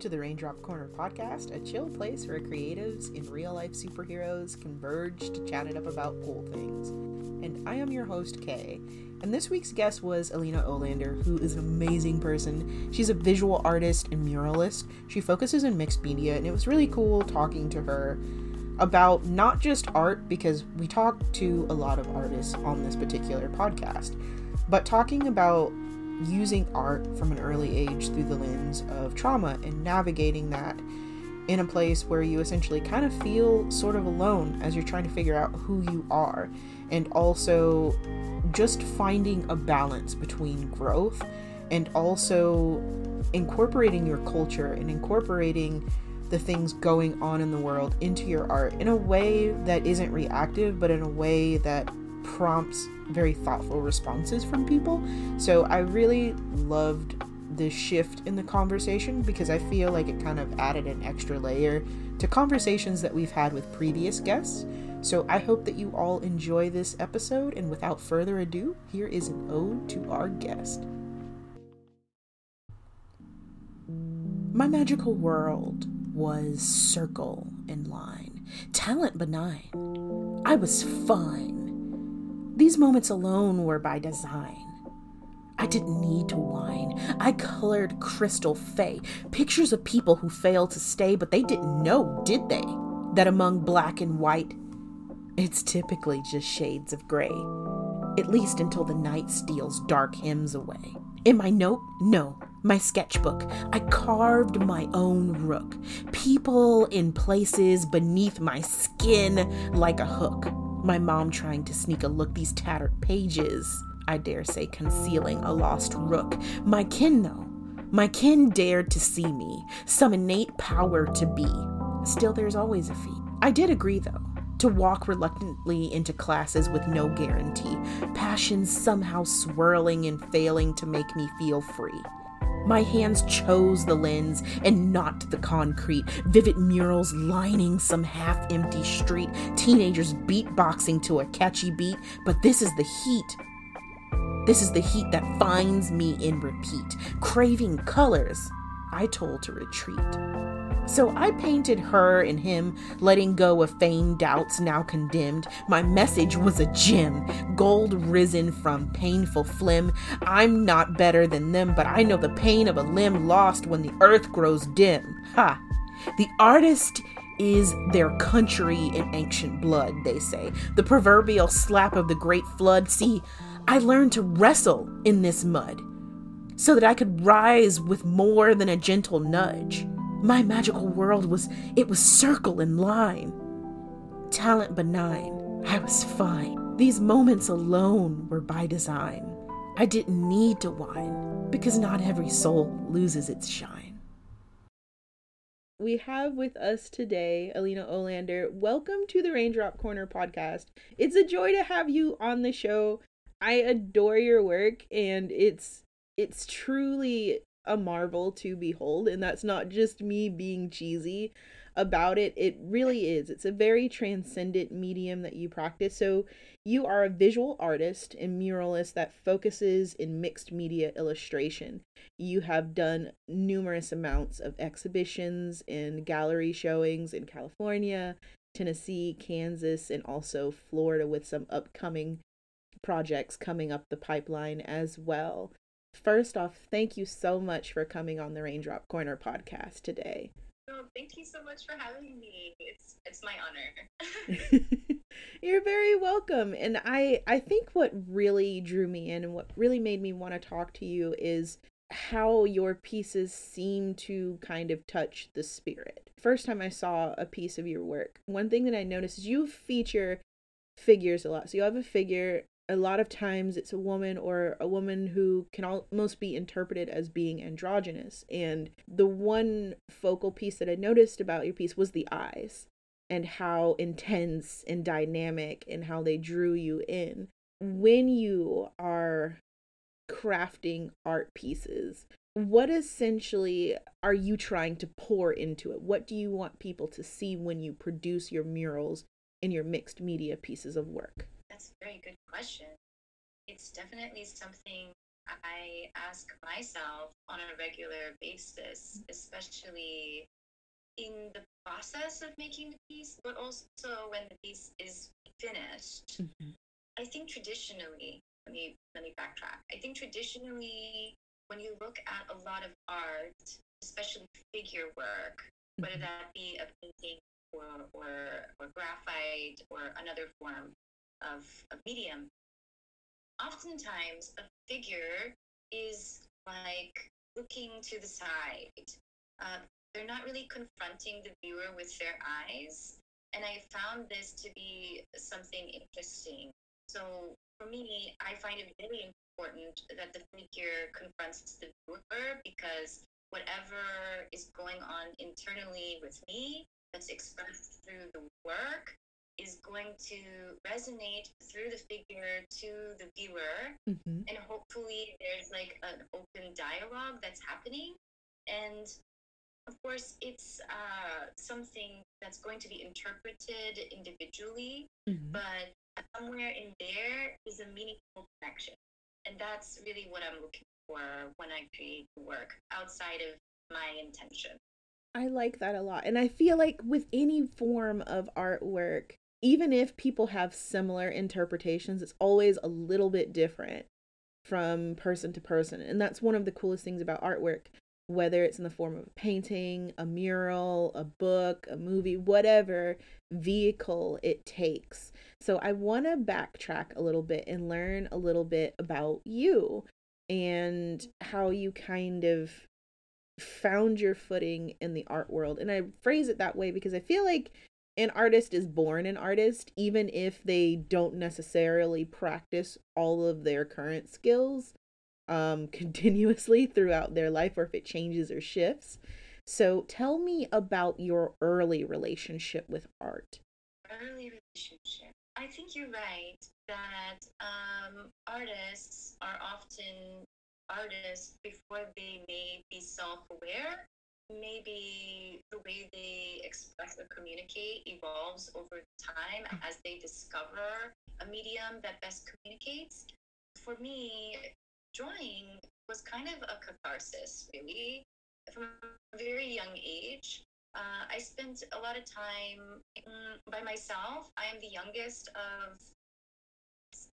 to the Raindrop Corner podcast, a chill place where creatives and real life superheroes converge to chat it up about cool things. And I am your host, Kay. And this week's guest was Elena Øhlander, who is an amazing person. She's a visual artist and muralist. She focuses in mixed media, and it was really cool talking to her about not just art, because we talk to a lot of artists on this particular podcast, but talking about using art from an early age through the lens of trauma and navigating that in a place where you essentially kind of feel sort of alone as you're trying to figure out who you are. And also just finding a balance between growth and also incorporating your culture and incorporating the things going on in the world into your art in a way that isn't reactive but in a way that prompts very thoughtful responses from people. So I really loved the shift in the conversation because I feel like it kind of added an extra layer to conversations that we've had with previous guests. So I hope that you all enjoy this episode, and without further ado, here is an ode to our guest. My magical world was circle and line, talent benign. I was fine these moments alone were by design. I didn't need to whine. I colored crystal fay, pictures of people who failed to stay, but they didn't know, did they? That among black and white, it's typically just shades of gray. At least until the night steals dark hymns away. In my note, no, my sketchbook, I carved my own rook. People in places beneath my skin like a hook. My mom trying to sneak a look these tattered pages, I dare say concealing a lost rook. My kin, though, my kin dared to see me, some innate power to be. Still, there's always a fee. I did agree, though, to walk reluctantly into classes with no guarantee, passions somehow swirling and failing to make me feel free. My hands chose the lens and not the concrete. Vivid murals lining some half empty street. Teenagers beatboxing to a catchy beat. But this is the heat. This is the heat that finds me in repeat. Craving colors, I told to retreat. So I painted her and him, letting go of feigned doubts now condemned. My message was a gem, gold risen from painful phlegm. I'm not better than them, but I know the pain of a limb lost when the earth grows dim. Ha! The artist is their country in ancient blood, they say. The proverbial slap of the great flood. See, I learned to wrestle in this mud so that I could rise with more than a gentle nudge. My magical world was, it was circle and line. Talent benign, I was fine. These moments alone were by design. I didn't need to whine, because not every soul loses its shine. We have with us today Elena Øhlander. Welcome to the Raindrop Corner podcast. It's a joy to have you on the show. I adore your work and it's it's truly a marvel to behold and that's not just me being cheesy about it. It really is. It's a very transcendent medium that you practice. So you are a visual artist and muralist that focuses in mixed media illustration. You have done numerous amounts of exhibitions and gallery showings in california tennessee kansas and also florida with some upcoming projects coming up the pipeline as well First off, thank you so much for coming on the Raindrop Corner podcast today. Oh, thank you so much for having me. It's it's my honor. You're very welcome. And I I think what really drew me in and what really made me want to talk to you is how your pieces seem to kind of touch the spirit. First time I saw a piece of your work, one thing that I noticed is you feature figures a lot. So you have a figure a lot of times it's a woman or a woman who can almost be interpreted as being androgynous. And the one focal piece that I noticed about your piece was the eyes and how intense and dynamic and how they drew you in. When you are crafting art pieces, what essentially are you trying to pour into it? What do you want people to see when you produce your murals and your mixed media pieces of work? That's a very good question. It's definitely something I ask myself on a regular basis, especially in the process of making the piece, but also when the piece is finished. Mm-hmm. I think traditionally, let me let me backtrack. I think traditionally, when you look at a lot of art, especially figure work, mm-hmm. whether that be a painting or, or, or graphite or another form of, a medium, oftentimes a figure is like looking to the side. Uh, they're not really confronting the viewer with their eyes. And I found this to be something interesting. So for me, I find it very important that the figure confronts the viewer because whatever is going on internally with me that's expressed through the work is going to resonate through the figure to the viewer mm-hmm. and hopefully there's like an open dialogue that's happening and of course it's uh, something that's going to be interpreted individually mm-hmm. but somewhere in there is a meaningful connection and that's really what i'm looking for when i create work outside of my intention I like that a lot. And I feel like with any form of artwork, even if people have similar interpretations, it's always a little bit different from person to person. And that's one of the coolest things about artwork, whether it's in the form of a painting, a mural, a book, a movie, whatever vehicle it takes. So I want to backtrack a little bit and learn a little bit about you and how you kind of found your footing in the art world. And I phrase it that way because I feel like an artist is born an artist, even if they don't necessarily practice all of their current skills um, continuously throughout their life or if it changes or shifts. So tell me about your early relationship with art. Early relationship. I think you're right that um, artists are often artists before they may be self-aware maybe the way they express or communicate evolves over time as they discover a medium that best communicates for me drawing was kind of a catharsis really from a very young age uh, i spent a lot of time mm, by myself i am the youngest of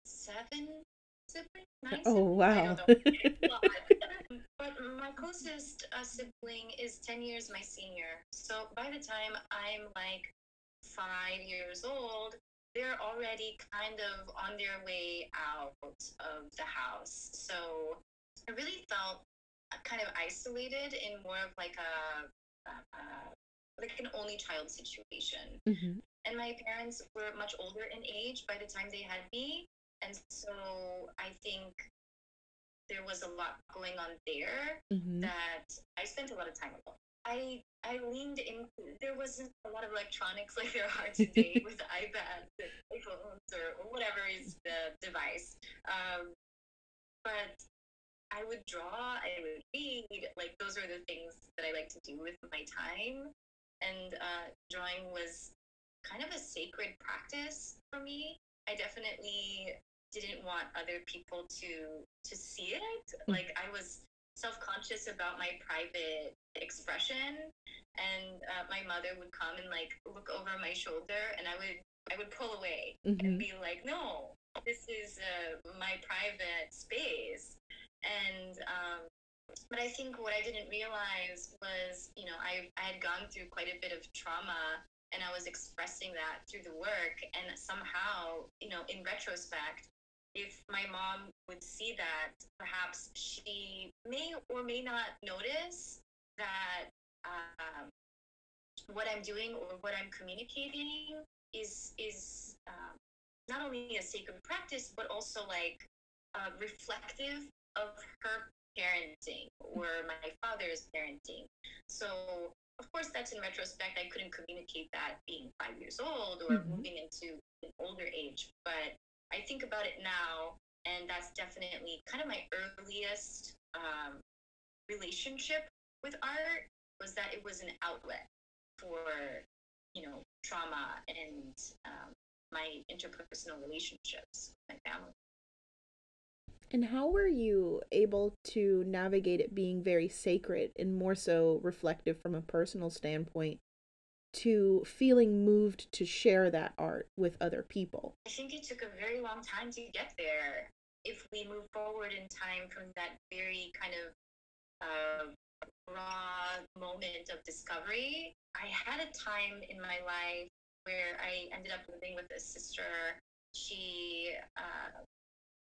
seven sibling? Nine oh, wow. but my closest uh, sibling is 10 years my senior. So by the time I'm like five years old, they're already kind of on their way out of the house. So I really felt kind of isolated in more of like a, uh, like an only child situation. Mm-hmm. And my parents were much older in age by the time they had me. And so I think there was a lot going on there mm-hmm. that I spent a lot of time alone. I I leaned in. There wasn't a lot of electronics like there are today with iPads, iPhones, or, or whatever is the device. Um, but I would draw. I would read. Like those are the things that I like to do with my time. And uh, drawing was kind of a sacred practice for me. I definitely didn't want other people to to see it. Hmm. Like I was self-conscious about my private expression and uh, my mother would come and like look over my shoulder and I would I would pull away mm-hmm. and be like, "No, this is uh, my private space." And um, but I think what I didn't realize was, you know, I I had gone through quite a bit of trauma and I was expressing that through the work and somehow, you know, in retrospect, if my mom would see that, perhaps she may or may not notice that um, what I'm doing or what I'm communicating is is um, not only a sacred practice, but also like uh, reflective of her parenting or my father's parenting. So, of course, that's in retrospect. I couldn't communicate that being five years old or mm-hmm. moving into an older age, but I think about it now, and that's definitely kind of my earliest um, relationship with art was that it was an outlet for you know trauma and um, my interpersonal relationships with my family. And how were you able to navigate it being very sacred and more so reflective from a personal standpoint to feeling moved to share that art with other people? I think it took a very long time to get there. If we move forward in time from that very kind of uh, raw moment of discovery, I had a time in my life where I ended up living with a sister. She uh,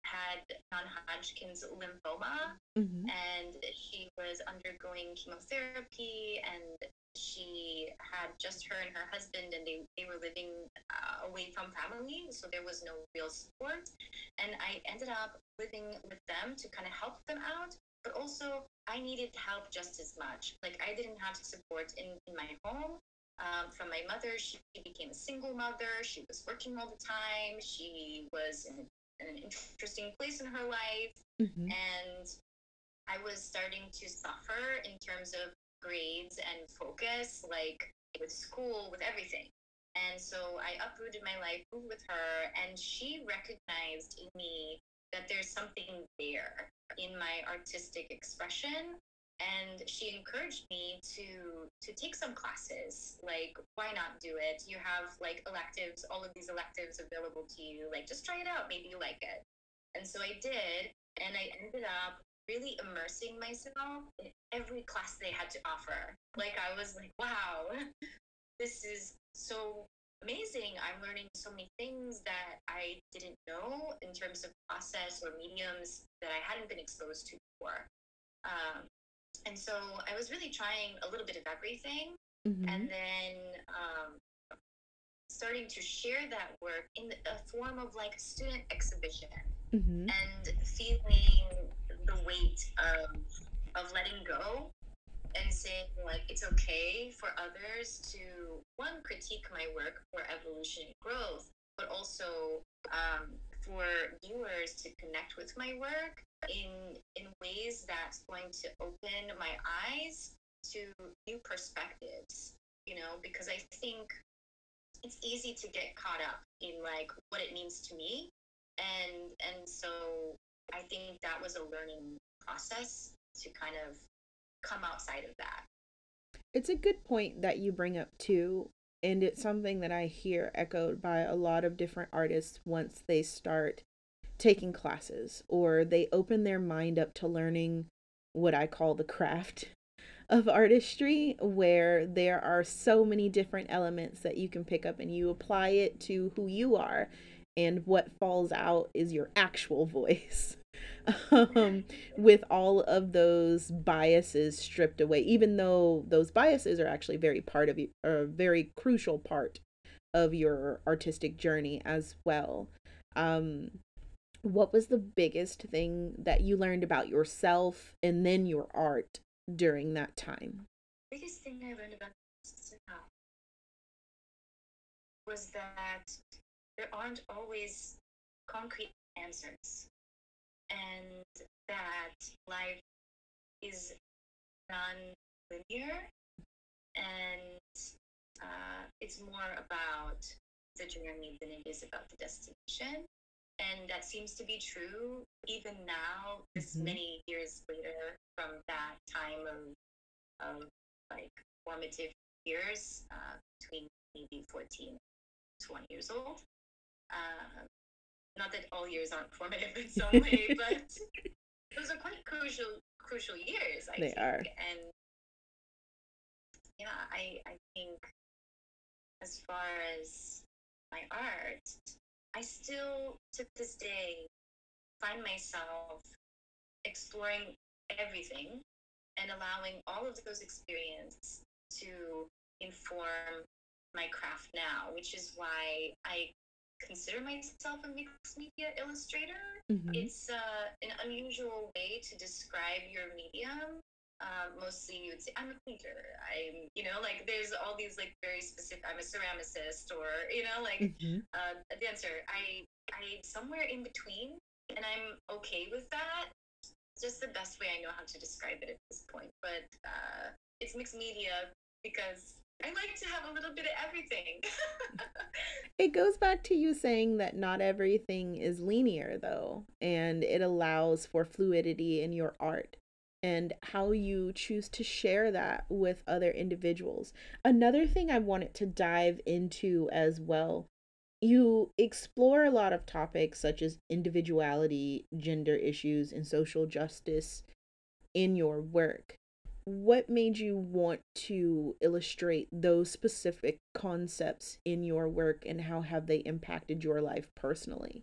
had non-Hodgkin's lymphoma, mm-hmm. and she was undergoing chemotherapy, and she had just her and her husband, and they they were living uh, away from family, so there was no real support. And I ended up living with them to kind of help them out, but also I needed help just as much. Like I didn't have support in in my home. Um, from my mother. She became a single mother. She was working all the time. She was in an interesting place in her life. Mm-hmm. And I was starting to suffer in terms of grades and focus, like with school, with everything. And so I uprooted my life, moved with her, and she recognized in me that there's something there in my artistic expression. And she encouraged me to to take some classes. Like why not do it? You have like electives all of these electives available to you. Like just try it out. Maybe you like it. And so i did and i ended up really immersing myself in every class they had to offer like i was like wow this is so amazing i'm learning so many things that i didn't know in terms of process or mediums that i hadn't been exposed to before um, and so I was really trying a little bit of everything, mm-hmm. and then um, starting to share that work in a form of like student exhibition, mm-hmm. and feeling the weight of of letting go and saying like it's okay for others to one critique my work for evolution and growth but also um, for viewers to connect with my work in in ways that's going to open my eyes to new perspectives you know because i think it's easy to get caught up in like what it means to me. And and so i think that was a learning process to kind of come outside of that it's a good point that you bring up too and it's something that i hear echoed by a lot of different artists once they start taking classes or they open their mind up to learning what I call the craft of artistry, where there are so many different elements that you can pick up and you apply it to who you are. And what falls out is your actual voice. um, with all of those biases stripped away, even though those biases are actually very part of you, a very crucial part of your artistic journey as well. Um, what was the biggest thing that you learned about yourself and then your art during that time? Biggest thing I learned about myself was that there aren't always concrete answers. And that life is non-linear and uh, it's more about the journey than it is about the destination. And that seems to be true even now this mm-hmm. many years later from that time of, of like formative years uh, between maybe 14 20 years old uh, not that all years aren't formative in some way but those are quite crucial crucial years i they think are. and yeah i i think as far as my art I still, to this day, find myself exploring everything and allowing all of those experiences to inform my craft now, which is why I consider myself a mixed media illustrator. Mm-hmm. It's uh, an unusual way to describe your medium um, mostly you would say i'm a painter i'm you know like there's all these like very specific i'm a ceramicist or you know like mm-hmm. uh, a dancer i I'm somewhere in between and i'm okay with that it's just the best way i know how to describe it at this point but uh, it's mixed media because I like to have a little bit of everything. it goes back to you saying that not everything is linear, though, and it allows for fluidity in your art and how you choose to share that with other individuals. Another thing I wanted to dive into as well you explore a lot of topics such as individuality, gender issues, and social justice in your work what made you want to illustrate those specific concepts in your work and how have they impacted your life personally?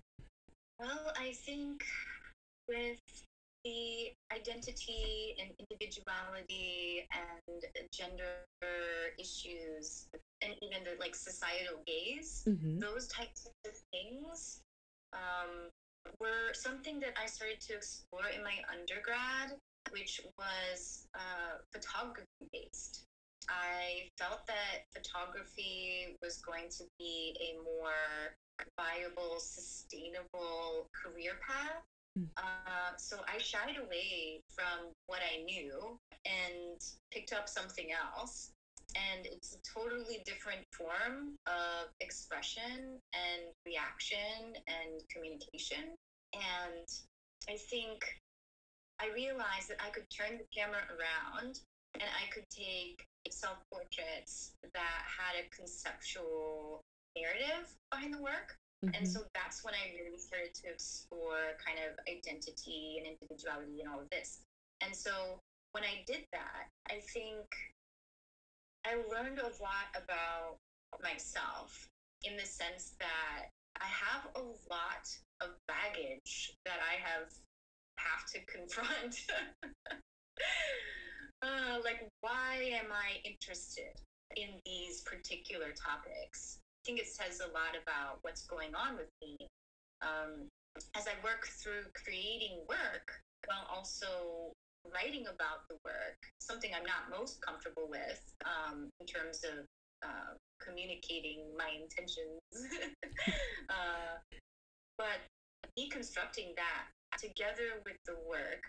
Well, I think with the identity and individuality and gender issues and even the like societal gaze, mm-hmm. those types of things um, were something that I started to explore in my undergrad which was uh, photography based. I felt that photography was going to be a more viable, sustainable career path. Hmm. Uh, so I shied away from what I knew and picked up something else. And it's a totally different form of expression and reaction and communication. And I think I realized that I could turn the camera around and I could take self portraits that had a conceptual narrative behind the work. Mm-hmm. And so that's when I really started to explore kind of identity and individuality and all of this. And so when I did that, I think I learned a lot about myself in the sense that I have a lot of baggage that I have have to confront. uh, like, why am I interested in these particular topics? I think it says a lot about what's going on with me. Um, as I work through creating work while also writing about the work, something I'm not most comfortable with um, in terms of uh, communicating my intentions. uh, but deconstructing that together with the work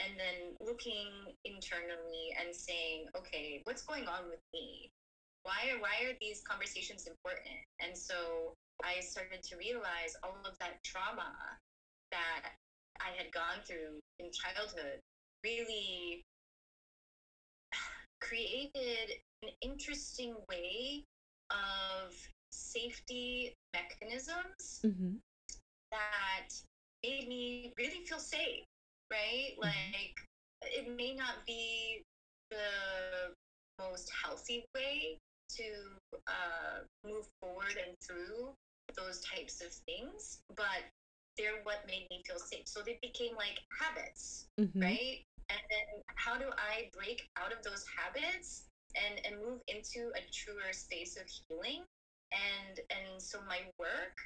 and then looking internally and saying, okay, what's going on with me? Why are, why are these conversations important? And so I started to realize all of that trauma that I had gone through in childhood really created an interesting way of safety mechanisms mm-hmm. that made me really feel safe, right? Mm-hmm. Like it may not be the most healthy way to uh, move forward and through those types of things, but they're what made me feel safe. So they became like habits, mm-hmm. right? And then how do I break out of those habits and, and move into a truer space of healing? And and so my work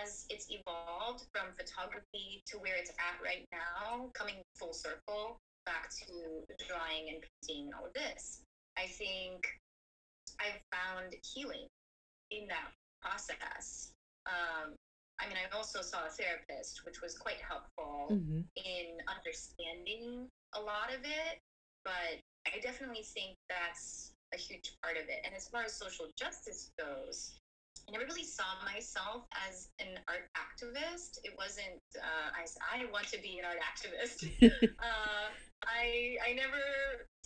as it's evolved from photography to where it's at right now, coming full circle back to drawing and painting and all of this, I think I've found healing in that process. Um, I mean, I also saw a therapist, which was quite helpful mm-hmm. in understanding a lot of it, but I definitely think that's a huge part of it. And as far as social justice goes, never really saw myself as an art activist. It wasn't, uh, I, I want to be an art activist. uh, I, I never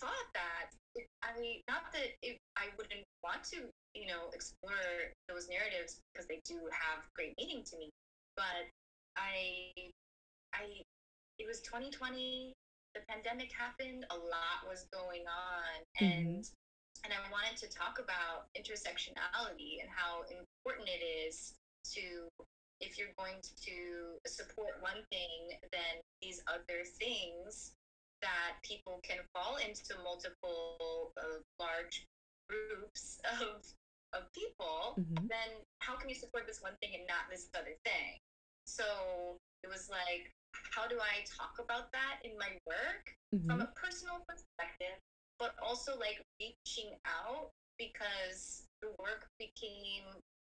thought that. I mean, not that it, I wouldn't want to, you know, explore those narratives because they do have great meaning to me. But I, I, it was 2020. The pandemic happened. A lot was going on, mm-hmm. And I wanted to talk about intersectionality and how important it is to, if you're going to support one thing, then these other things that people can fall into multiple uh, large groups of of people, mm-hmm. then how can you support this one thing and not this other thing? So it was like, how do I talk about that in my work mm-hmm. from a personal perspective, but also like reaching out because the work became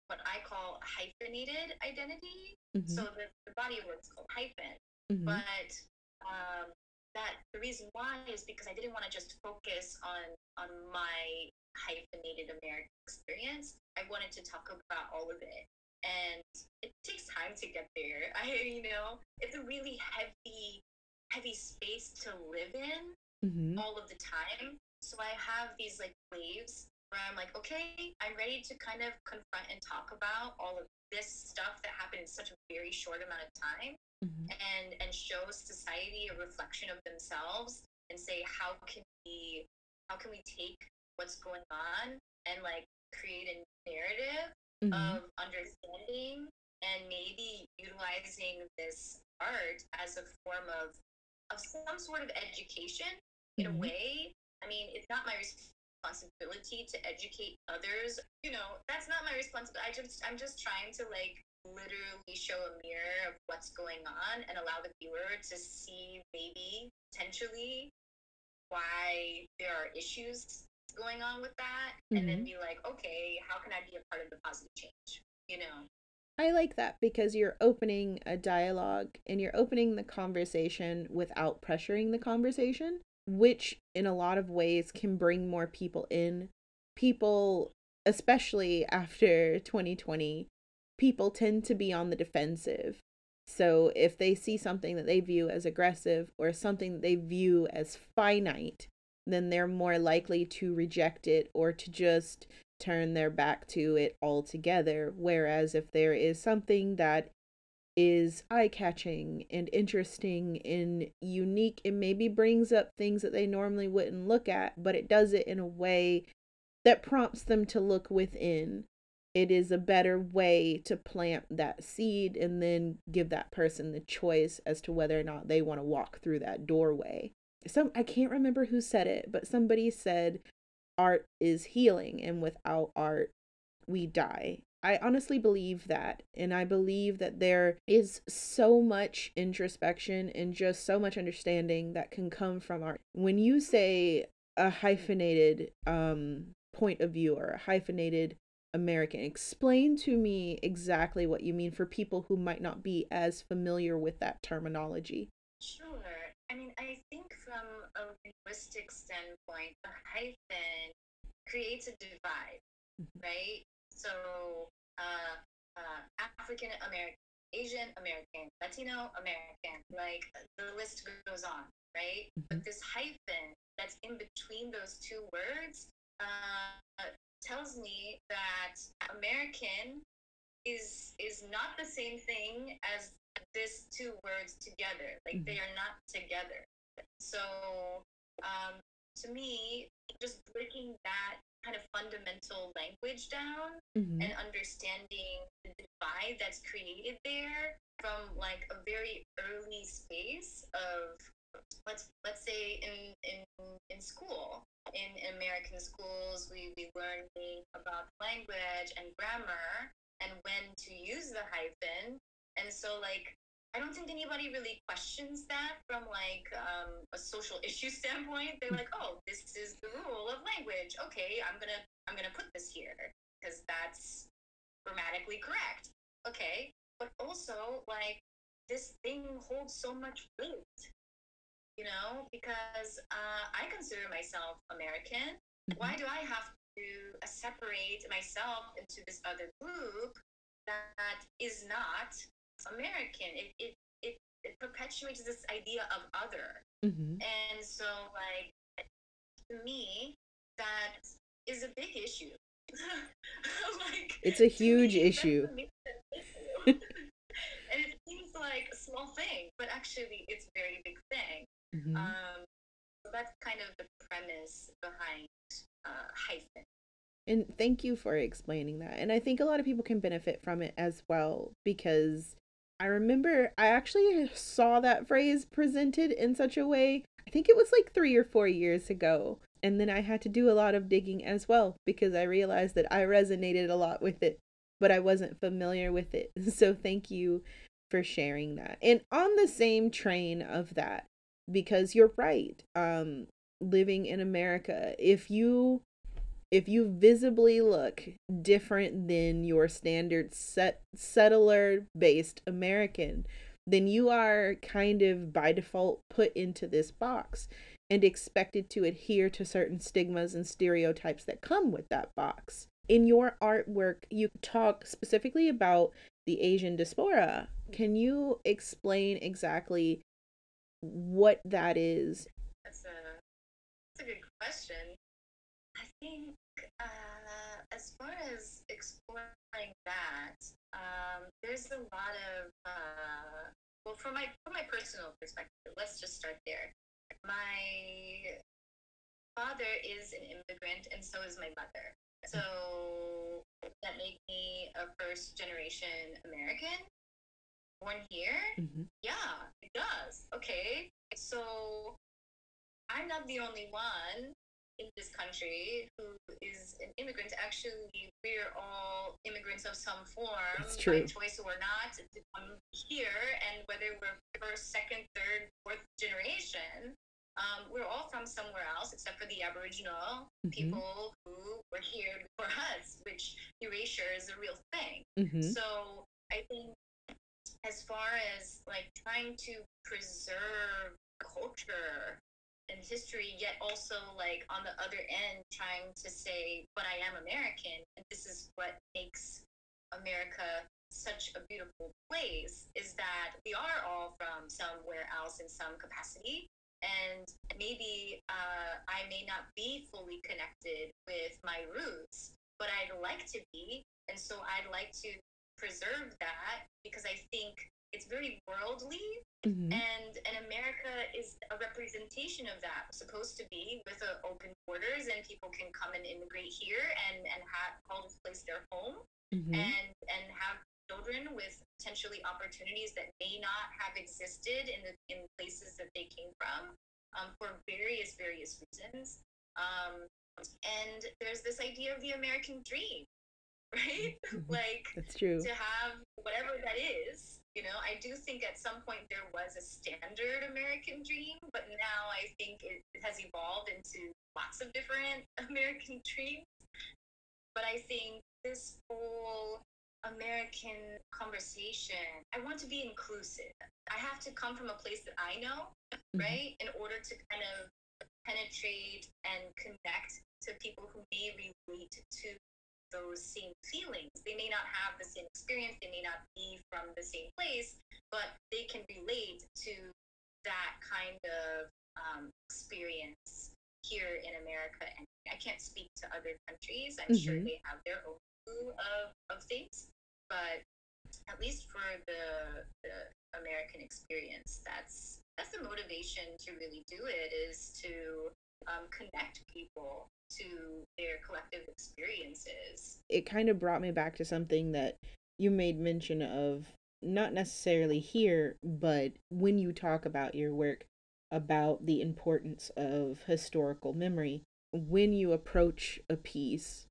what I call hyphenated identity. Mm-hmm. So the, the body of work is called hyphen. Mm-hmm. But um, that the reason why is because I didn't want to just focus on on my hyphenated American experience. I wanted to talk about all of it. And it takes time to get there. I, you know, it's a really heavy, heavy space to live in mm-hmm. all of the time. So I have these like waves where I'm like, okay, I'm ready to kind of confront and talk about all of this stuff that happened in such a very short amount of time mm-hmm. and and show society a reflection of themselves and say how can we how can we take what's going on and like create a narrative mm-hmm. of understanding and maybe utilizing this art as a form of of some sort of education in mm-hmm. a way I mean, it's not my responsibility to educate others. You know, that's not my responsibility. I just, I'm just trying to like literally show a mirror of what's going on and allow the viewer to see maybe potentially why there are issues going on with that mm-hmm. and then mm-hmm. be like okay how can i be a part of the positive change you know I like that because you're opening a dialogue and you're opening the conversation without pressuring the conversation which in a lot of ways can bring more people in. People, especially after 2020, people tend to be on the defensive. So if they see something that they view as aggressive or something that they view as finite, then they're more likely to reject it or to just turn their back to it altogether. Whereas if there is something that is eye catching and interesting and unique and maybe brings up things that they normally wouldn't look at, but it does it in a way that prompts them to look within. It is a better way to plant that seed and then give that person the choice as to whether or not they want to walk through that doorway. Some I can't remember who said it, but somebody said art is healing and without art we die. I honestly believe that. And I believe that there is so much introspection and just so much understanding that can come from art. When you say a hyphenated um, point of view or a hyphenated American, explain to me exactly what you mean for people who might not be as familiar with that terminology. Sure. I mean, I think from a linguistic standpoint, a hyphen creates a divide, mm-hmm. right? So uh, uh, African American, Asian American, Latino American, like the list goes on, right? Mm-hmm. But this hyphen that's in between those two words uh, tells me that American is is not the same thing as this two words together. Like mm-hmm. they are not together. So um, to me, just breaking that kind of fundamental language down mm-hmm. and understanding the divide that's created there from like a very early space of let's let's say in in in school in american schools we we learning about language and grammar and when to use the hyphen and so like I don't think anybody really questions that from like um, a social issue standpoint. They're like, oh, this is the rule of language. Okay, I'm gonna I'm gonna put this here because that's grammatically correct. Okay, but also like this thing holds so much weight, you know, because uh, I consider myself American. Mm-hmm. Why do I have to uh, separate myself into this other group that is not American. It, it, it, it perpetuates this idea of other. Mm-hmm. And so, like, to me, that is a big issue. like, it's a huge me, issue. and it seems like a small thing, but actually, it's a very big thing. Mm-hmm. Um, so that's kind of the premise behind uh, hyphen. And thank you for explaining that. And I think a lot of people can benefit from it as well because I remember I actually saw that phrase presented in such a way. I think it was like three or four years ago. And then I had to do a lot of digging as well because I realized that I resonated a lot with it, but I wasn't familiar with it. So thank you for sharing that. And on the same train of that, because you're right, um, living in America, if you if you visibly look different than your standard set settler based American, then you are kind of by default put into this box. and expected to adhere to certain stigmas and stereotypes that come with that box. In your artwork, you talk specifically about the Asian diaspora. Can you explain exactly what that is? That's a, that's a good question. Think uh, as far as exploring that, um, there's a lot of uh, well, from my from my personal perspective, let's just start there. My father is an immigrant, and so is my mother. So that made me a first generation American, born here. Mm-hmm. Yeah, it does. Okay, so I'm not the only one in this country who is an immigrant. Actually, we're all immigrants of some form, by choice or not, to come here. And whether we're first, second, third, fourth generation, um, we're all from somewhere else except for the Aboriginal mm-hmm. people who were here before us, which erasure is a real thing. Mm-hmm. So I think as far as like trying to preserve culture and history, yet also like on the other end trying to say, but I am American, and this is what makes America such a beautiful place is that we are all from somewhere else in some capacity. And maybe uh, I may not be fully connected with my roots, but I'd like to be. And so I'd like to preserve that because I think it's very worldly mm-hmm. and and america is a representation of that supposed to be with uh, open borders and people can come and immigrate here and and have call this place their home mm-hmm. and and have children with potentially opportunities that may not have existed in the in places that they came from um, for various various reasons um, and there's this idea of the american dream right mm-hmm. like that's true to have whatever that is you know, I do think at some point there was a standard American dream, but now I think it has evolved into lots of different American dreams. But I think this whole American conversation, I want to be inclusive. I have to come from a place that I know, mm-hmm. right, in order to kind of penetrate and connect to people who may relate to those same feelings. They may not have the same experience, they may not be from the same place, but they can relate to that kind of um, experience here in America. And I can't speak to other countries. I'm mm-hmm. sure they have their own view of, of things, but at least for the, the American experience, that's that's the motivation to really do it is to um, connect people to their collective experiences. It kind of brought me back to something that you made mention of, not necessarily here, but when you talk about your work about the importance of historical memory. When you approach a piece,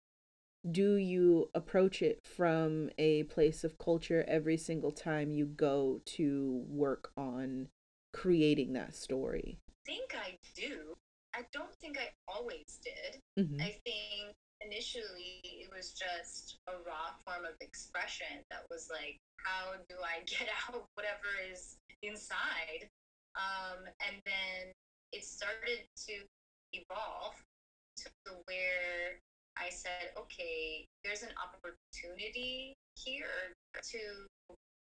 do you approach it from a place of culture every single time you go to work on creating that story? I think I do. I don't think I always did. Mm-hmm. I think initially it was just a raw form of expression that was like, how do I get out whatever is inside? Um, and then it started to evolve to where I said, okay, there's an opportunity here to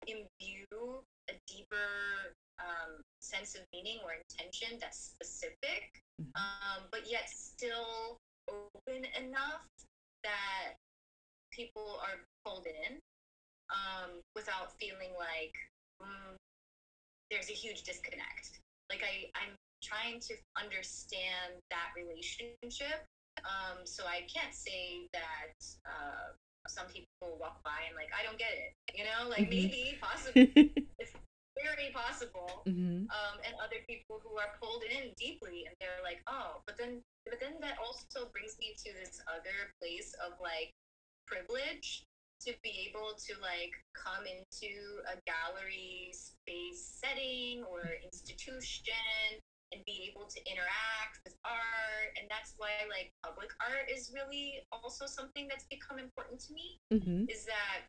imbue a deeper um, sense of meaning or intention that's specific, mm-hmm. um, but yet still open enough that people are pulled in um, without feeling like mm, there's a huge disconnect. Like I, I'm trying to understand that relationship. Um, so I can't say that uh, some people walk by and like I don't get it. You know, like mm-hmm. maybe possibly very possible. Mm-hmm. Um, and other people who are pulled in deeply, and they're like, oh, but then, but then that also brings me to this other place of like privilege to be able to like come into a gallery space setting or institution and be able to interact with art and that's why like public art is really also something that's become important to me mm-hmm. is that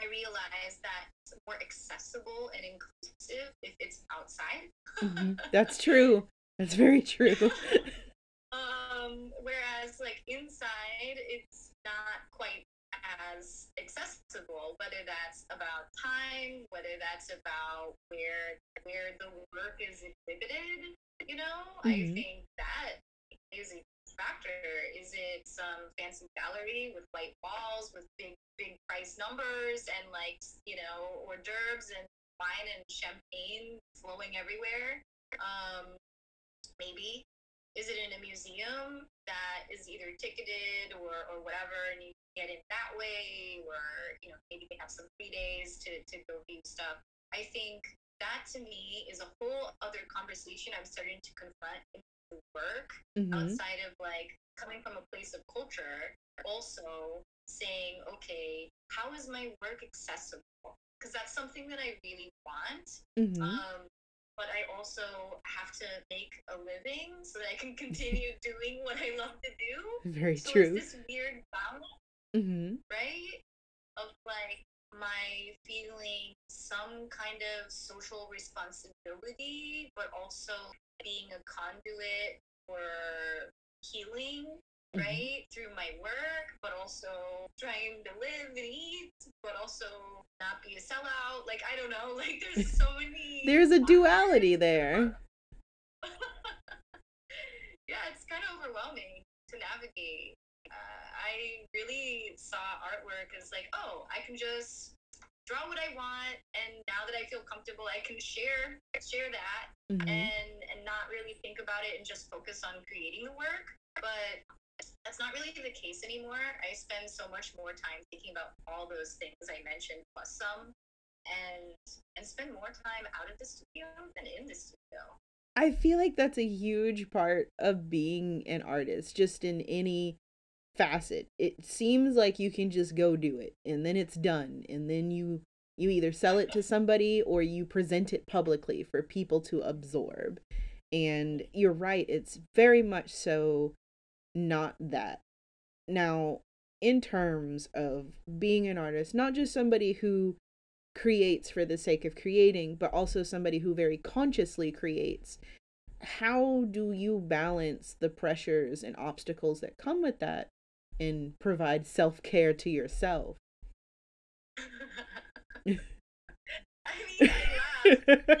I realized that it's more accessible and inclusive if it's outside. mm-hmm. That's true. That's very true. um, whereas like inside, it's not quite as accessible. Whether that's about time, whether that's about where where the work is exhibited. You know, mm-hmm. I think that is a factor. Is it some fancy gallery with white walls with big big price numbers and like you know hors d'oeuvres and wine and champagne flowing everywhere? Um, maybe is it in a museum that is either ticketed or, or whatever and you get in that way or you know maybe they have some free days to, to go view stuff i think that to me is a whole other conversation i'm starting to confront in work mm-hmm. outside of like coming from a place of culture also saying okay how is my work accessible because that's something that i really want mm-hmm. um, but I also have to make a living so that I can continue doing what I love to do. Very so true. It's this weird balance, mm-hmm. right? Of like my feeling some kind of social responsibility, but also being a conduit for healing mm-hmm. right through my work but also trying to live and eat but also not be a sellout. Like i don't know like there's so many there's a duality there. Yeah it's kind of overwhelming to navigate. Uh, i really saw artwork as like oh i can just draw what I want, and now that I feel comfortable, I can share share that, mm-hmm. and and not really think about it and just focus on creating the work. But that's not really the case anymore. I spend so much more time thinking about all those things I mentioned plus some and and spend more time out of the studio than in the studio. I feel like that's a huge part of being an artist, just in any facet. It seems like you can just go do it and then it's done and then you you either sell it to somebody or you present it publicly for people to absorb. And you're right, it's very much so not that. Now, in terms of being an artist, not just somebody who creates for the sake of creating, but also somebody who very consciously creates, how do you balance the pressures and obstacles that come with that and provide self care to yourself? I mean,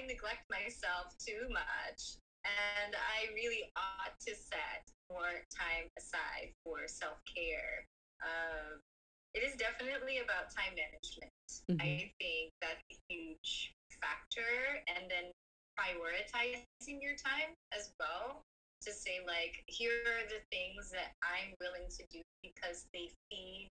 I neglect myself too much. And I really ought to set more time aside for self care. Um, it is definitely about time management. Mm-hmm. I think that's a huge factor. And then prioritizing your time as well to say, like, here are the things that I'm willing to do because they feed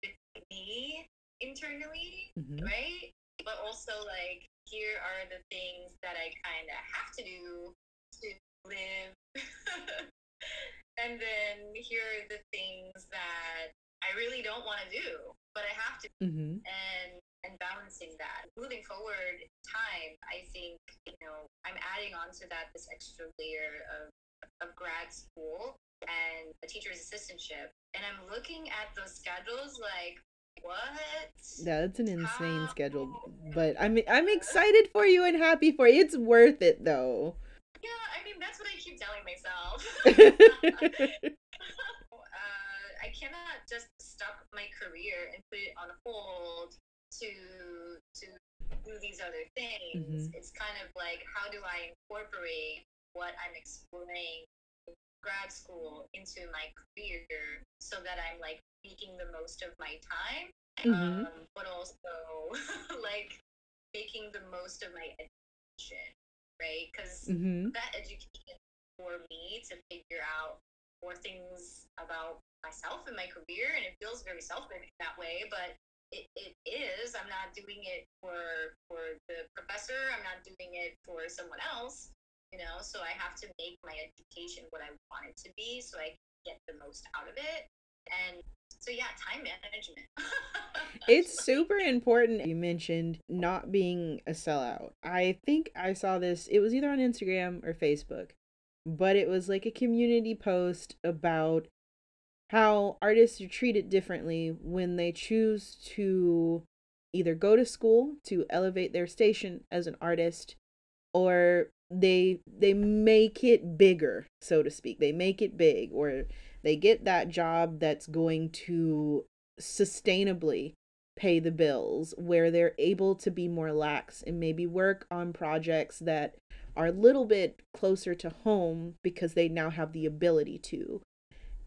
me internally, mm-hmm. right? But also, like, here are the things that I kind of have to do to live. and then here are the things that I really don't want to do, but I have to. Mm-hmm. And and balancing that. Moving forward, time, I think, you know, I'm adding on to that this extra layer of, of grad school and a teacher's assistantship. And I'm looking at those schedules like, what? Yeah, that's an insane How? schedule. But I'm I'm excited for you and happy for you. It's worth it though. Yeah, I mean that's what I keep telling myself. uh, I cannot just stop my career and put it on hold to to do these other things. Mm-hmm. It's kind of like how do I incorporate what I'm exploring in grad school into my career so that I'm like making the most of my time, mm-hmm. um, but also like making the most of my education, right? Because mm-hmm. that education for me to figure out more things about myself and my career, and it feels very selfish that way, but it, it is. I'm not doing it for for the professor. I'm not doing it for someone else. You know, so I have to make my education what I want it to be, so I can get the most out of it. And so yeah, time management. it's super important. You mentioned not being a sellout. I think I saw this. It was either on Instagram or Facebook, but it was like a community post about how artists are treated differently when they choose to either go to school to elevate their station as an artist or they they make it bigger so to speak. They make it big or they get that job that's going to sustainably pay the bills where they're able to be more lax and maybe work on projects that are a little bit closer to home because they now have the ability to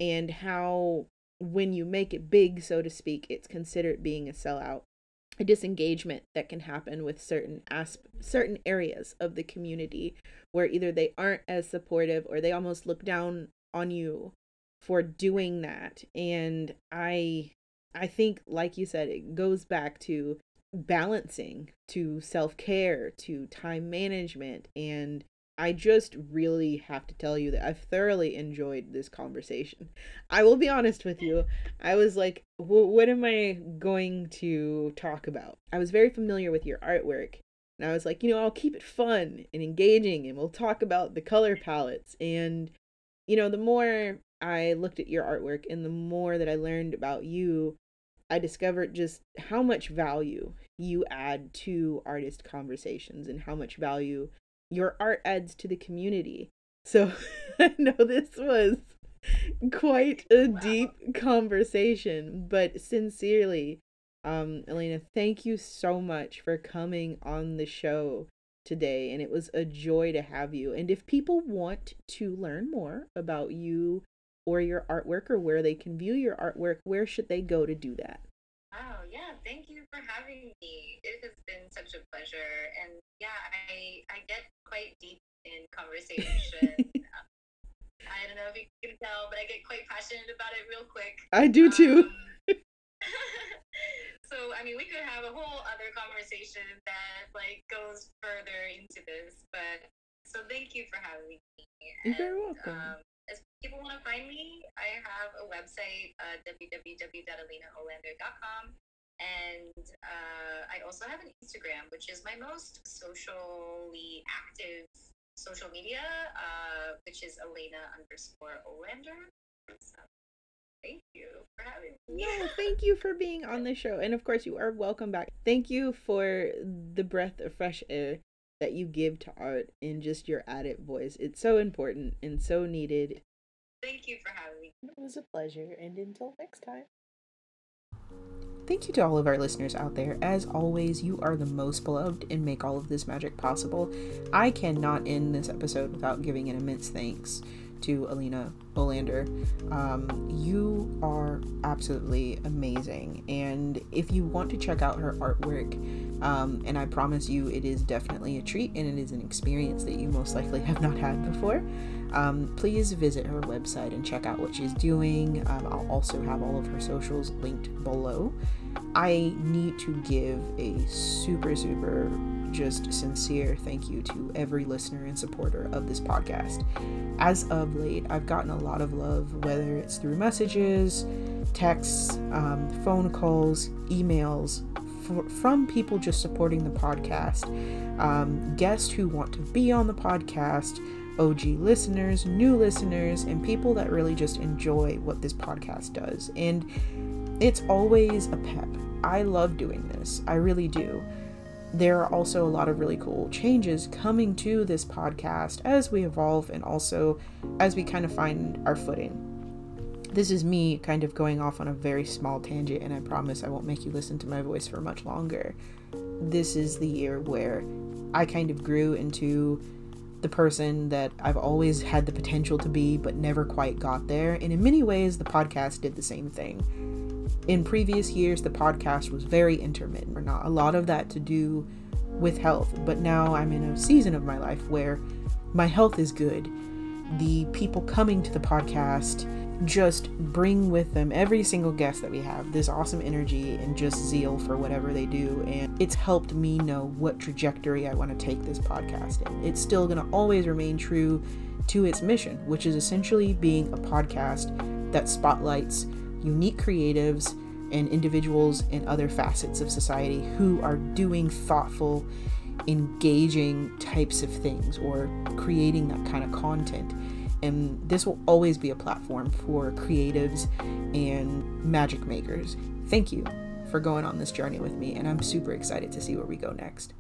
and how when you make it big so to speak it's considered being a sellout a disengagement that can happen with certain asp- certain areas of the community where either they aren't as supportive or they almost look down on you for doing that. And i i think like you said it goes back to balancing to self-care to time management and I just really have to tell you that I've thoroughly enjoyed this conversation. I will be honest with you. I was like, what am I going to talk about? I was very familiar with your artwork. And I was like, you know, I'll keep it fun and engaging and we'll talk about the color palettes. And, you know, the more I looked at your artwork and the more that I learned about you, I discovered just how much value you add to artist conversations and how much value your art adds to the community. So I know this was quite a deep conversation, but sincerely, um, Elena, thank you so much for coming on the show today. And it was a joy to have you. And if people want to learn more about you or your artwork or where they can view your artwork, where should they go to do that? Oh, yeah. Thank you for having me. It has been such a pleasure. And yeah, I, I get quite deep in conversation. I don't know if you can tell, but I get quite passionate about it real quick. I do too. Um, so, I mean, we could have a whole other conversation that like goes further into this, but so thank you for having me. You're very welcome. Um, if people want to find me, I have a website, uh, www.elenaohlander.com. And uh, I also have an Instagram, which is my most socially active social media, uh, which is Elena underscore Ohlander. So, thank you for having me. No, thank you for being on the show. And of course, you are welcome back. Thank you for the breath of fresh air that you give to art in just your added voice. It's so important and so needed. Thank you for having me. It was a pleasure, and until next time. Thank you to all of our listeners out there. As always, you are the most beloved and make all of this magic possible. I cannot end this episode without giving an immense thanks to Elena Øhlander. Um, you are absolutely amazing. And if you want to check out her artwork, um, and I promise you it is definitely a treat and it is an experience that you most likely have not had before, um, please visit her website and check out what she's doing. Um, I'll also have all of her socials linked below. I need to give a super, super just sincere thank you to every listener and supporter of this podcast. As of late, I've gotten a lot of love, whether it's through messages, texts, um, phone calls, emails, from people just supporting the podcast, um, guests who want to be on the podcast, OG listeners, new listeners, and people that really just enjoy what this podcast does. And it's always a pep. I love doing this, I really do there are also a lot of really cool changes coming to this podcast as we evolve and also as we kind of find our footing. This is me kind of going off on a very small tangent, and I promise I won't make you listen to my voice for much longer. This is the year where I kind of grew into the person that I've always had the potential to be, but never quite got there. And in many ways, the podcast did the same thing in previous years, the podcast was very intermittent, or not a lot of that to do with health. But now I'm in a season of my life where my health is good. The people coming to the podcast just bring with them every single guest that we have this awesome energy and just zeal for whatever they do. And it's helped me know what trajectory I want to take this podcast in. It's still going to always remain true to its mission, which is essentially being a podcast that spotlights unique creatives and individuals in other facets of society who are doing thoughtful, engaging types of things or creating that kind of content. And this will always be a platform for creatives and magic makers. Thank you for going on this journey with me, and I'm super excited to see where we go next.